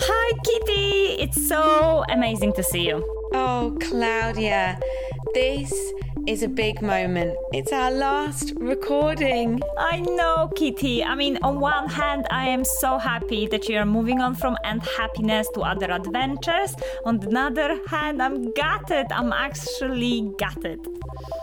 Hi, Kitty! It's so amazing to see you. Oh, Klaudia, this is a big moment. It's our last recording. I know, Kitty. I mean, on one hand, I am so happy that you are moving on from and happiness to other adventures. On the other hand, I'm gutted. I'm actually gutted.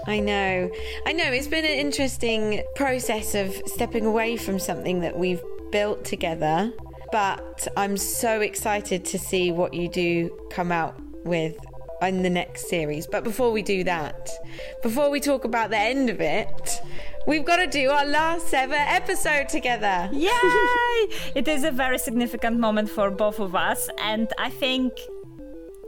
I know. I know. It's been an interesting process of stepping away from something that we've built together. But I'm so excited to see what you do come out with in the next series. But before we do that, before we talk about the end of it, we've got to do our last ever episode together. Yay! it is a very significant moment for both of us, and I think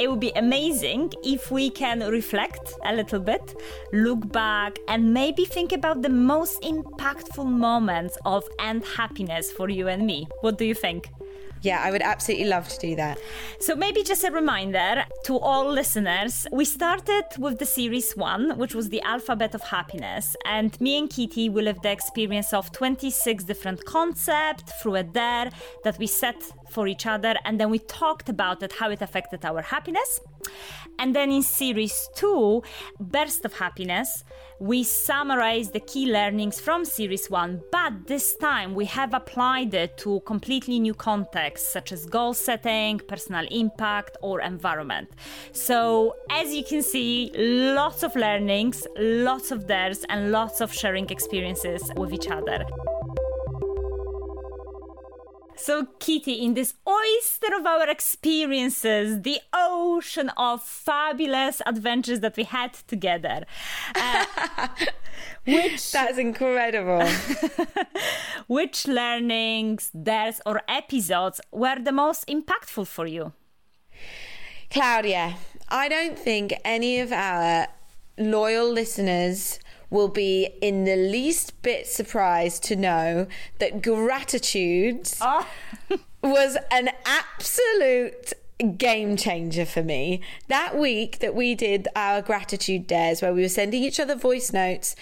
it would be amazing if we can reflect a little bit, look back, and maybe think about the most impactful moments of and happiness for you and me. What do you think? Yeah, I would absolutely love to do that. So, maybe just a reminder to all listeners we started with the series one, which was the alphabet of happiness. And me and Kitty will have the experience of 26 different concepts through a dare that we set for each other. And then we talked about it, how it affected our happiness. And then in series two, Burst of Happiness, we summarize the key learnings from series one, but this time we have applied it to completely new contexts such as goal setting, personal impact, or environment. So, as you can see, lots of learnings, lots of dares, and lots of sharing experiences with each other. So, Kitty, in this oyster of our experiences, the ocean of fabulous adventures that we had together, uh, which that's incredible. which learnings, dares, or episodes were the most impactful for you? Klaudia, I don't think any of our loyal listeners will be in the least bit surprised to know that gratitude oh. was an absolute game changer for me. That week that we did our gratitude dares, where we were sending each other voice notes,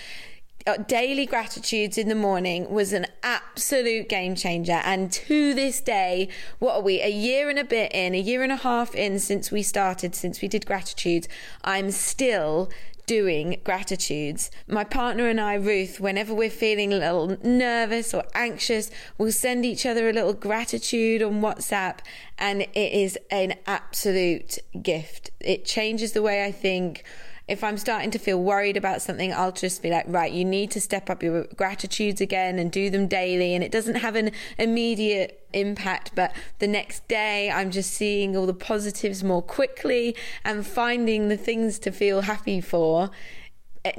uh, daily gratitudes in the morning was an absolute game changer. And to this day, what are we, a year and a bit in, a year and a half in since we started, since we did gratitudes, I'm still doing gratitudes. My partner and I, Ruth, whenever we're feeling a little nervous or anxious, we'll send each other a little gratitude on WhatsApp, and it is an absolute gift. It changes the way I think if I'm starting to feel worried about something, I'll just be like, right, you need to step up your gratitudes again and do them daily. And it doesn't have an immediate impact, but the next day I'm just seeing all the positives more quickly and finding the things to feel happy for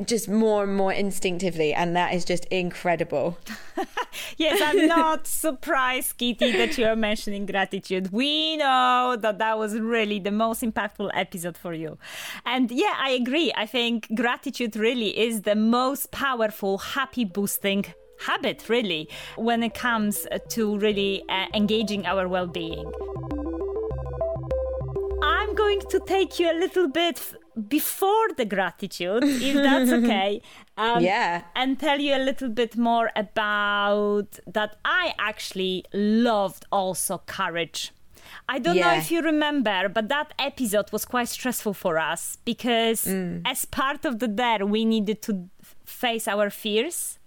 just more and more instinctively and that is just incredible. Yes i'm not surprised kitty that you are mentioning gratitude. We know that that was really the most impactful episode for you. And yeah i agree. I think gratitude really is the most powerful happy boosting habit really when it comes to really uh, engaging our well-being. I'm going to take you a little bit before the gratitude, if that's okay. Um, yeah. And tell you a little bit more about that. I actually loved also courage. I don't yeah. know if you remember, but that episode was quite stressful for us because mm. as part of the dare, we needed to face our fears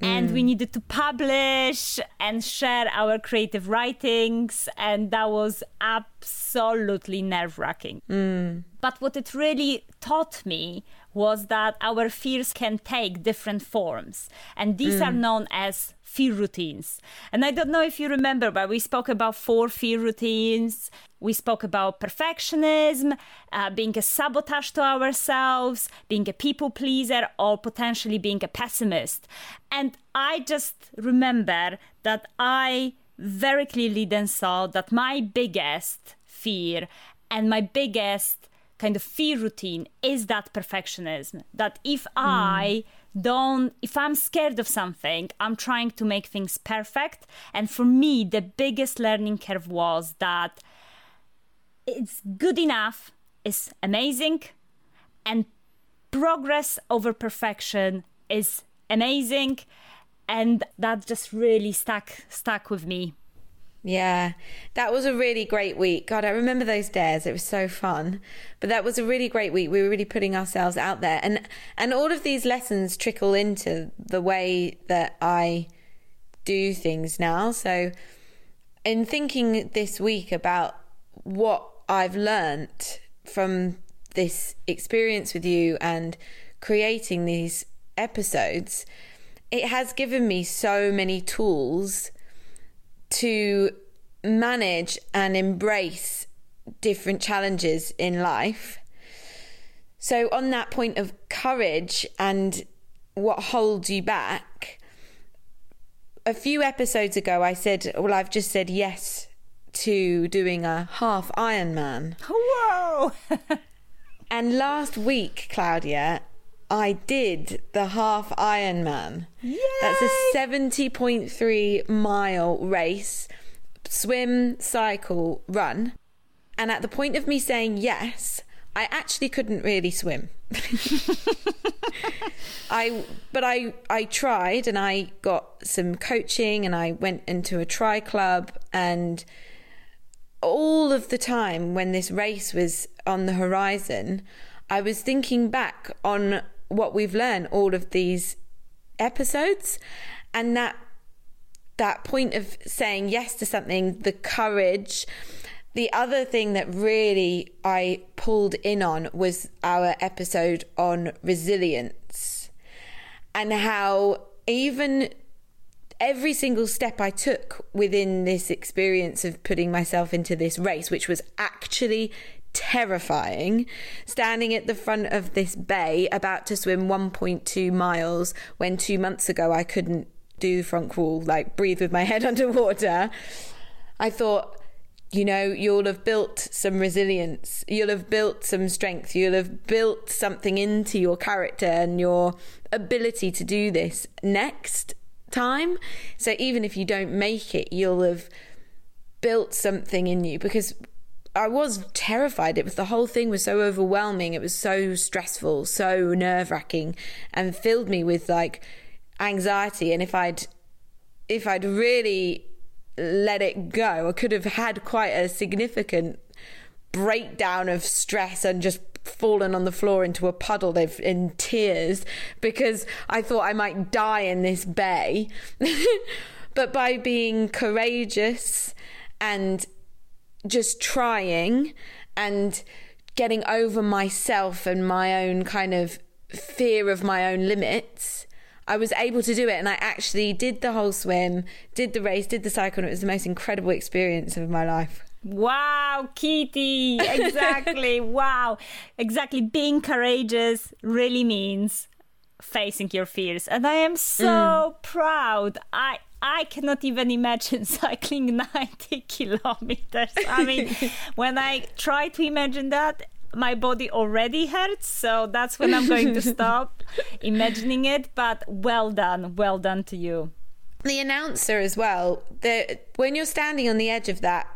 and we mm. needed to publish and share our creative writings and that was absolutely nerve-wracking mm. but what it really taught me was that our fears can take different forms and these mm. are known as fear routines. And I don't know if you remember, but we spoke about four fear routines. We spoke about perfectionism, uh, being a sabotage to ourselves, being a people pleaser, or potentially being a pessimist. And I just remember that I very clearly then saw that my biggest fear and my biggest kind of fear routine is that perfectionism. That if mm. Don't if i'm scared of something i'm trying to make things perfect and for me the biggest learning curve was that it's good enough is amazing and progress over perfection is amazing and that just really stuck stuck with me. Yeah, that was a really great week. God, I remember those days. It was so fun. But that was a really great week. We were really putting ourselves out there, and and all of these lessons trickle into the way that I do things now. So, in thinking this week about what I've learnt from this experience with you and creating these episodes, it has given me so many tools to manage and embrace different challenges in life. So, on that point of courage and what holds you back, a few episodes ago I said, Well, I've just said yes to doing a half Ironman. Whoa! and last week, Klaudia, I did the half Ironman. Yay! That's a 70.3 mile race, swim, cycle, run. And at the point of me saying yes, I actually couldn't really swim. I but I I tried and I got some coaching and I went into a tri club and all of the time when this race was on the horizon, I was thinking back on what we've learned all of these episodes and that that point of saying yes to something the courage. The other thing that really I pulled in on was our episode on resilience and how even every single step I took within this experience of putting myself into this race, which was actually terrifying, standing at the front of this bay about to swim 1.2 miles when two months ago I couldn't do front crawl, like breathe with my head underwater. I thought, you know, you'll have built some resilience, you'll have built some strength, you'll have built something into your character and your ability to do this next time. So even if you don't make it, you'll have built something in you because I was terrified. It was the whole thing was so overwhelming. It was so stressful, so nerve wracking, and filled me with like anxiety. And if I'd if I'd really let it go, I could have had quite a significant breakdown of stress and just fallen on the floor into a puddle in tears because I thought I might die in this bay. but by being courageous and just trying and getting over myself and my own kind of fear of my own limits, I was able to do it. And I actually did the whole swim, did the race, did the cycle, and it was the most incredible experience of my life. Wow, Kitty, exactly. wow, exactly. Being courageous really means facing your fears. And I am so mm. proud. I I cannot even imagine cycling 90 kilometers. I mean, when I try to imagine that, my body already hurts. So that's when I'm going to stop imagining it. But well done. Well done to you. The announcer as well, the, when you're standing on the edge of that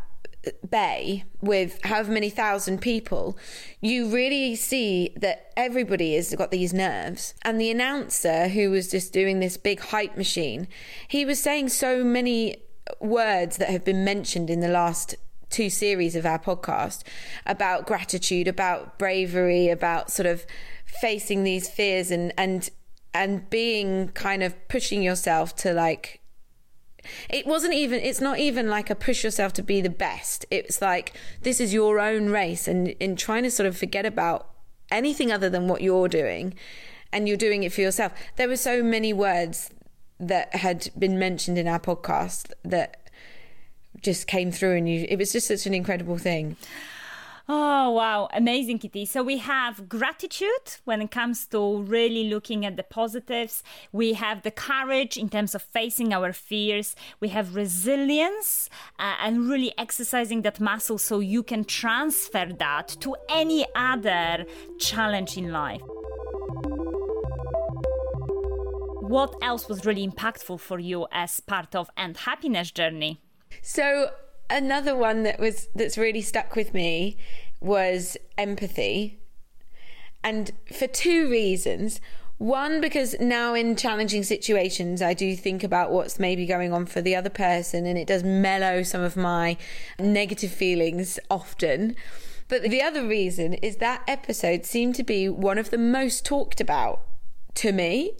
bay with however many thousand people, you really see that everybody has got these nerves. And the announcer, who was just doing this big hype machine, he was saying so many words that have been mentioned in the last two series of our podcast about gratitude, about bravery, about sort of facing these fears and and and being kind of pushing yourself to like it wasn't even it's not even like a push yourself to be the best. It's like this is your own race and in trying to sort of forget about anything other than what you're doing and you're doing it for yourself. There were so many words that had been mentioned in our podcast that just came through and you it was just such an incredible thing Oh, wow. Amazing, Kitty. So we have gratitude when it comes to really looking at the positives. We have the courage in terms of facing our fears. We have resilience uh, and really exercising that muscle so you can transfer that to any other challenge in life. What else was really impactful for you as part of And Happiness Journey? So another one that was that's really stuck with me was empathy and for two reasons One, because now in challenging situations, I do think about what's maybe going on for the other person, and it does mellow some of my negative feelings often. But the other reason is that episode seemed to be one of the most talked about to me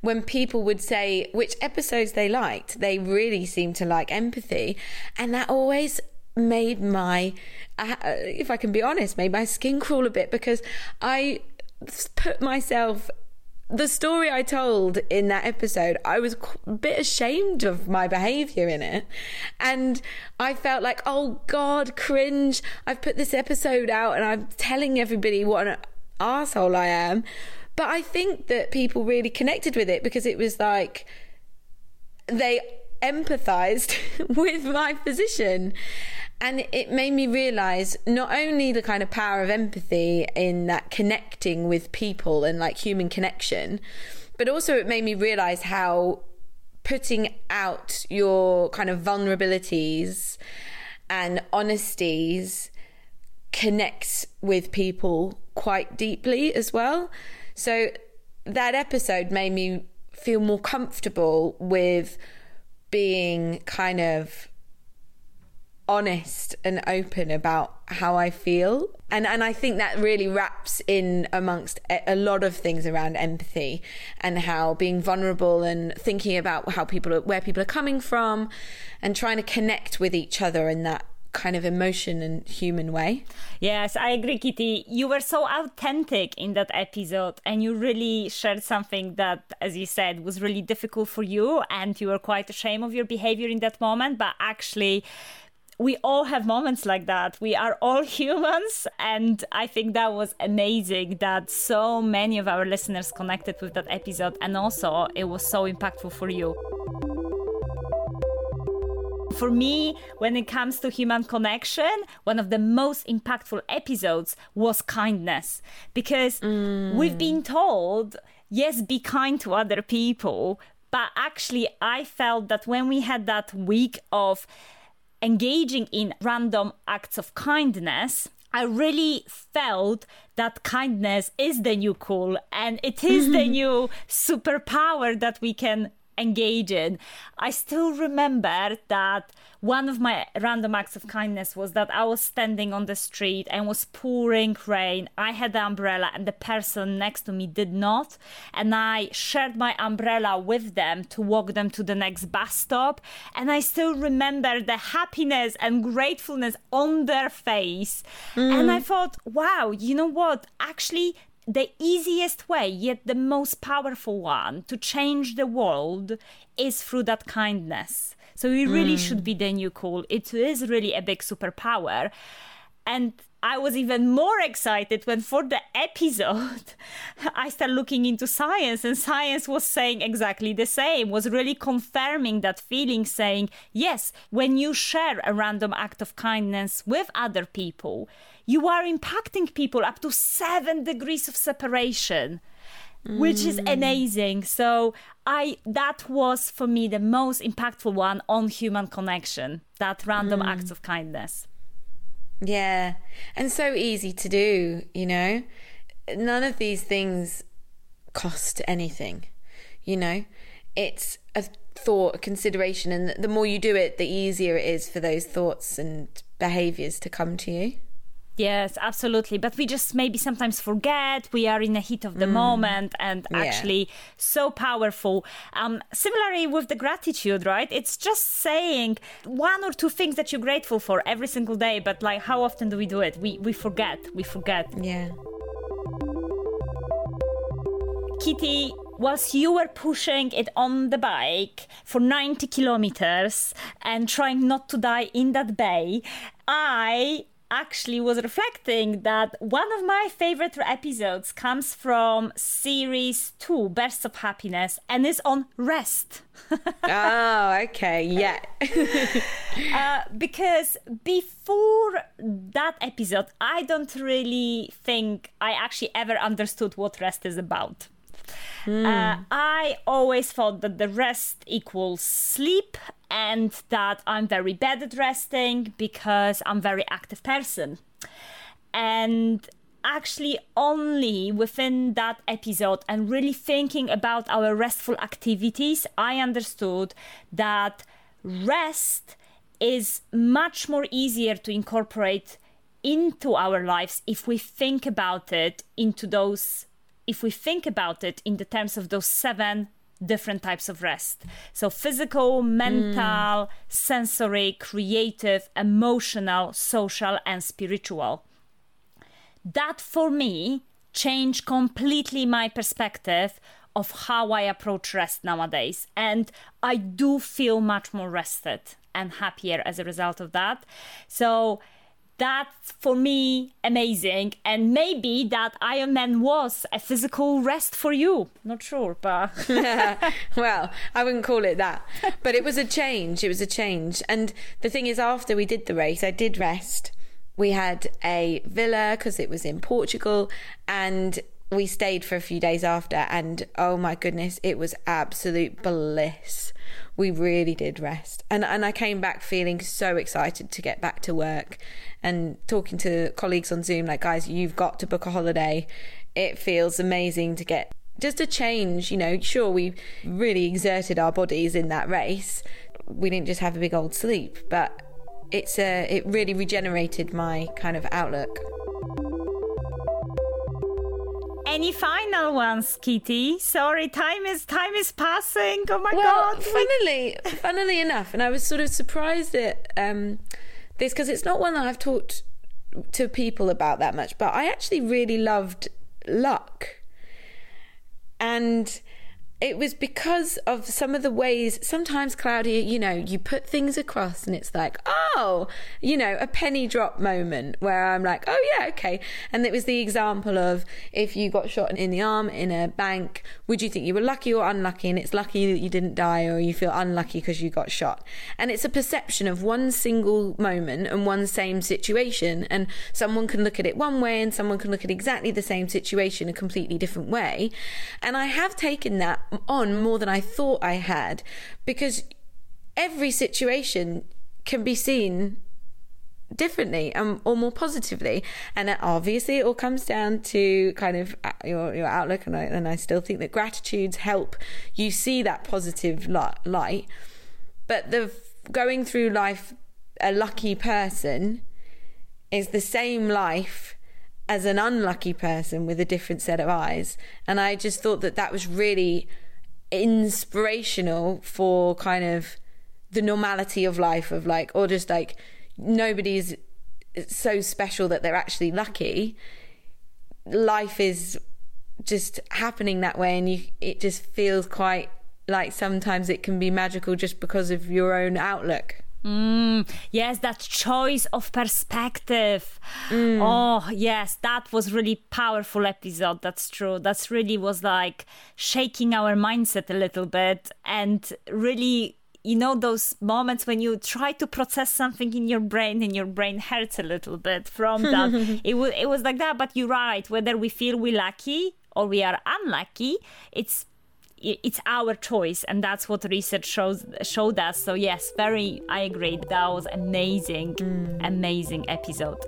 when people would say which episodes they liked they really seemed to like empathy and that always made my uh, if i can be honest made my skin crawl a bit because i put myself the story I told in that episode, I was a bit ashamed of my behavior in it. And I felt like, oh God, cringe. I've put this episode out and I'm telling everybody what an asshole I am. But I think that people really connected with it because it was like they empathized with my position. And it made me realize not only the kind of power of empathy in that connecting with people and like human connection but also it made me realize how putting out your kind of vulnerabilities and honesties connects with people quite deeply as well so that episode made me feel more comfortable with being kind of honest and open about how I feel. And and I think that really wraps in amongst a lot of things around empathy and how being vulnerable and thinking about how people are, where people are coming from and trying to connect with each other in that kind of emotion and human way. Yes, I agree, Kitty. You were so authentic in that episode, and you really shared something that, as you said, was really difficult for you, and you were quite ashamed of your behavior in that moment. But actually, we all have moments like that. We are all humans. And I think that was amazing that so many of our listeners connected with that episode. And also, it was so impactful for you. For me, when it comes to human connection, one of the most impactful episodes was kindness. Because mm. we've been told, yes, be kind to other people. But actually, I felt that when we had that week of engaging in random acts of kindness, I really felt that kindness is the new cool and it is the new superpower that we can engage in. I still remember that one of my random acts of kindness was that I was standing on the street and was pouring rain. I had the umbrella and the person next to me did not. And I shared my umbrella with them to walk them to the next bus stop. And I still remember the happiness and gratefulness on their face. Mm. And I thought, wow, you know what? Actually, the easiest way, yet the most powerful one to change the world is through that kindness. So it really mm. should be the new cool. It is really a big superpower. And I was even more excited when for the episode I started looking into science and science was saying exactly the same, was really confirming that feeling, saying, yes, when you share a random act of kindness with other people, you are impacting people up to seven degrees of separation. Mm. Which is mm. amazing. So I that was for me the most impactful one on human connection. That random mm. acts of kindness. Yeah. And so easy to do, you know? None of these things cost anything, you know? It's a thought, a consideration, and the more you do it, the easier it is for those thoughts and behaviors to come to you. Yes, absolutely. But we just maybe sometimes forget. We are in the heat of the mm. moment and yeah. actually so powerful. Um, similarly with the gratitude, right? It's just saying one or two things that you're grateful for every single day. But like, how often do we do it? We, we forget. We forget. Yeah. Kitty, whilst you were pushing it on the bike for 90 kilometers and trying not to die in that bay, I actually was reflecting that one of my favorite episodes comes from series two, Bursts of Happiness, and is on rest. oh, okay, yeah. uh, because before that episode, I don't really think I actually ever understood what rest is about. Mm. Uh, I always thought that the rest equals sleep and that I'm very bad at resting because I'm very active person. And actually only within that episode and really thinking about our restful activities, I understood that rest is much more easier to incorporate into our lives if we think about it into those if we think about it in the terms of those seven different types of rest. So physical, mental, mm. sensory, creative, emotional, social and spiritual. That for me changed completely my perspective of how I approach rest nowadays and I do feel much more rested and happier as a result of that. So that's for me amazing. And maybe that Ironman was a physical rest for you. Not sure but well i wouldn't call it that. But it was a change. It was a change. And the thing is after we did the race i did rest. We had a villa because it was in portugal. And we stayed for a few days after and oh my goodness it was absolute bliss. We really did rest. And and I came back feeling so excited to get back to work and talking to colleagues on Zoom like guys you've got to book a holiday. It feels amazing to get just a change you know sure we really exerted our bodies in that race. We didn't just have a big old sleep but it's a it really regenerated my kind of outlook any final ones, Kitty? Sorry, time is time is passing. Oh my well, god! Funnily, funnily enough, and I was sort of surprised at um, this because it's not one that I've talked to people about that much. But I actually really loved luck, and it was because of some of the ways sometimes klaudia you know you put things across and it's like oh you know a penny drop moment where i'm like oh yeah okay. And it was the example of if you got shot in the arm in a bank would you think you were lucky or unlucky? And it's lucky that you didn't die or you feel unlucky because you got shot. And it's a perception of one single moment and one same situation. And someone can look at it one way and someone can look at exactly the same situation a completely different way. And i have taken that on more than I thought I had because every situation can be seen differently um, or more positively. And obviously it all comes down to kind of uh, your, your outlook and I, and I still think that gratitudes help you see that positive light. But the going through life a lucky person is the same life as an unlucky person with a different set of eyes. And I just thought that that was really inspirational for kind of the normality of life of like or just like nobody's so special that they're actually lucky. Life is just happening that way and you it just feels quite like sometimes it can be magical just because of your own outlook Mm, yes, that choice of perspective. Mm. Oh, yes, that was really powerful episode. That's true. That's really was like shaking our mindset a little bit and really you know those moments when you try to process something in your brain and your brain hurts a little bit from that it was it was like that but you're right whether we feel we're lucky or we are unlucky it's it's our choice and that's what research shows showed us so yes very i agree that was amazing mm. amazing episode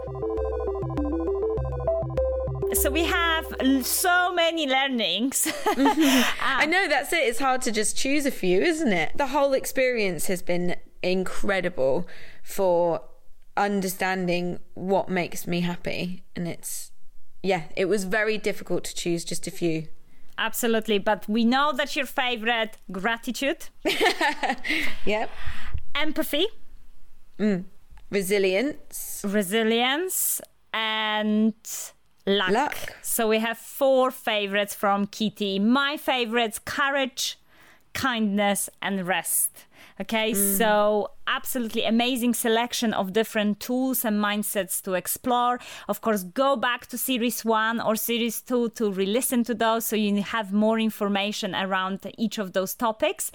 so we have so many learnings. I know that's it. It's hard to just choose a few, isn't it? The whole experience has been incredible for understanding what makes me happy. And it's, yeah, it was very difficult to choose just a few absolutely. But we know that your favorite gratitude. yep. Empathy. Mm. Resilience. Resilience and luck. luck. So we have four favorites from Kitty. My favorites: courage, kindness, and rest. Okay, mm. so absolutely amazing selection of different tools and mindsets to explore. Of course, go back to series one or series two to re listen to those so you have more information around each of those topics.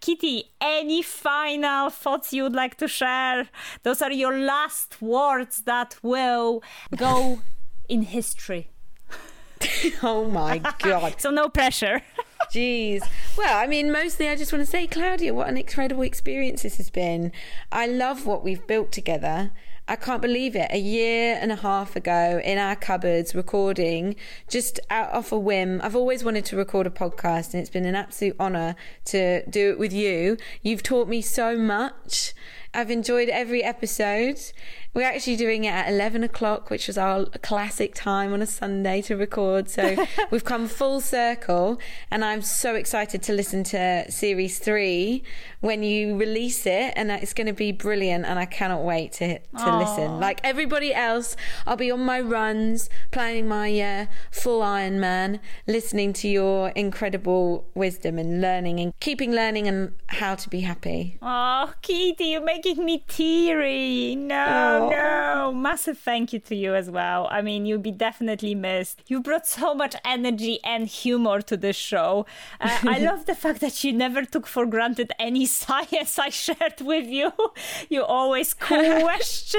Kitty, any final thoughts you would like to share? Those are your last words that will go in history. oh my God. so, no pressure. Jeez. Well, I mean, mostly I just want to say, Klaudia, what an incredible experience this has been. I love what we've built together. I can't believe it. A year and a half ago in our cupboards recording just out off a whim. I've always wanted to record a podcast and it's been an absolute honor to do it with you. You've taught me so much. I've enjoyed every episode. We're actually doing it at 11 o'clock, which was our classic time on a Sunday to record. So we've come full circle, and I'm so excited to listen to series three when you release it, and it's going to be brilliant. And I cannot wait to to listen. Like everybody else, I'll be on my runs, planning my uh, full Ironman, listening to your incredible wisdom and learning and keeping learning and how to be happy. Oh, Kitty, you're making me teary. No. Oh no, massive thank you to you as well. I mean, you'll be definitely missed. You brought so much energy and humor to this show. Uh, I love the fact that you never took for granted any science I shared with you. You always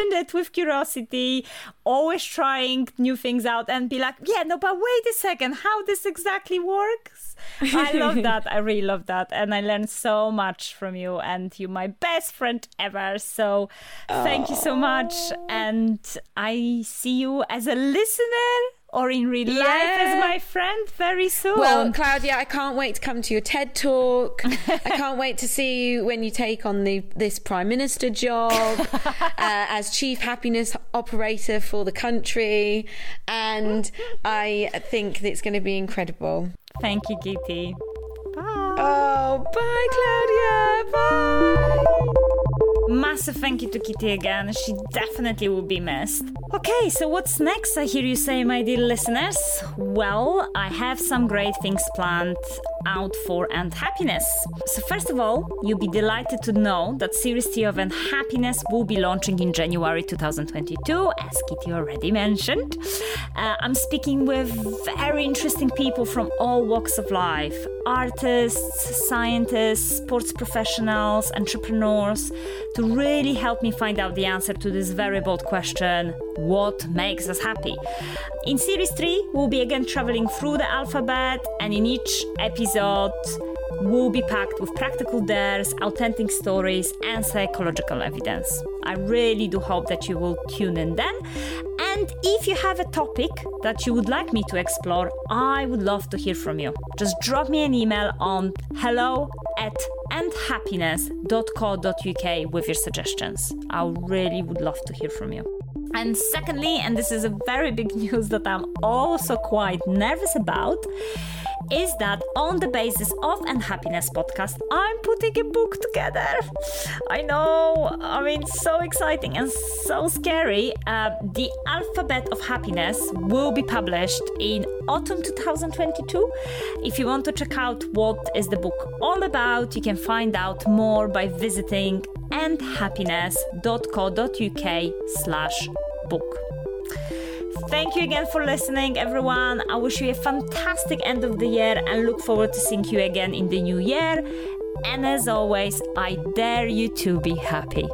questioned it with curiosity, always trying new things out and be like, yeah, no, but wait a second, how this exactly works? I love that. I really love that. And I learned so much from you, and you're my best friend ever. So thank you so much. And I see you as a listener or in real yeah. life as my friend very soon. Well, Klaudia, I can't wait to come to your TED talk. I can't wait to see you when you take on the this prime minister job uh, as chief happiness operator for the country, and I think that it's going to be incredible. Thank you, Kitty. Bye. Oh, bye, Klaudia. Bye. Massive thank you to Kitty again. She definitely will be missed. Okay, so what's next? I hear you say, my dear listeners. Well, I have some great things planned out for and happiness. So first of all, you'll be delighted to know that Series 3 of and happiness will be launching in January 2022, as Kitty already mentioned. Uh, I'm speaking with very interesting people from all walks of life: artists, scientists, sports professionals, entrepreneurs to really help me find out the answer to this very bold question what makes us happy? In Series 3, we'll be again traveling through the alphabet, and in each episode, will be packed with practical dares, authentic stories, and psychological evidence. I really do hope that you will tune in then. And if you have a topic that you would like me to explore, I would love to hear from you. Just drop me an email on hello at andhappiness.co.uk with your suggestions. I really would love to hear from you. And secondly, and this is a very big news that I'm also quite nervous about, is that on the basis of and happiness podcast i'm putting a book together. I know i mean so exciting and so scary. Uh, the alphabet of happiness will be published in autumn 2022 if you want to check out what is the book all about you can find out more by visiting andhappiness.co.uk slash book Thank you again for listening, everyone. I wish you a fantastic end of the year and look forward to seeing you again in the new year. And as always, I dare you to be happy.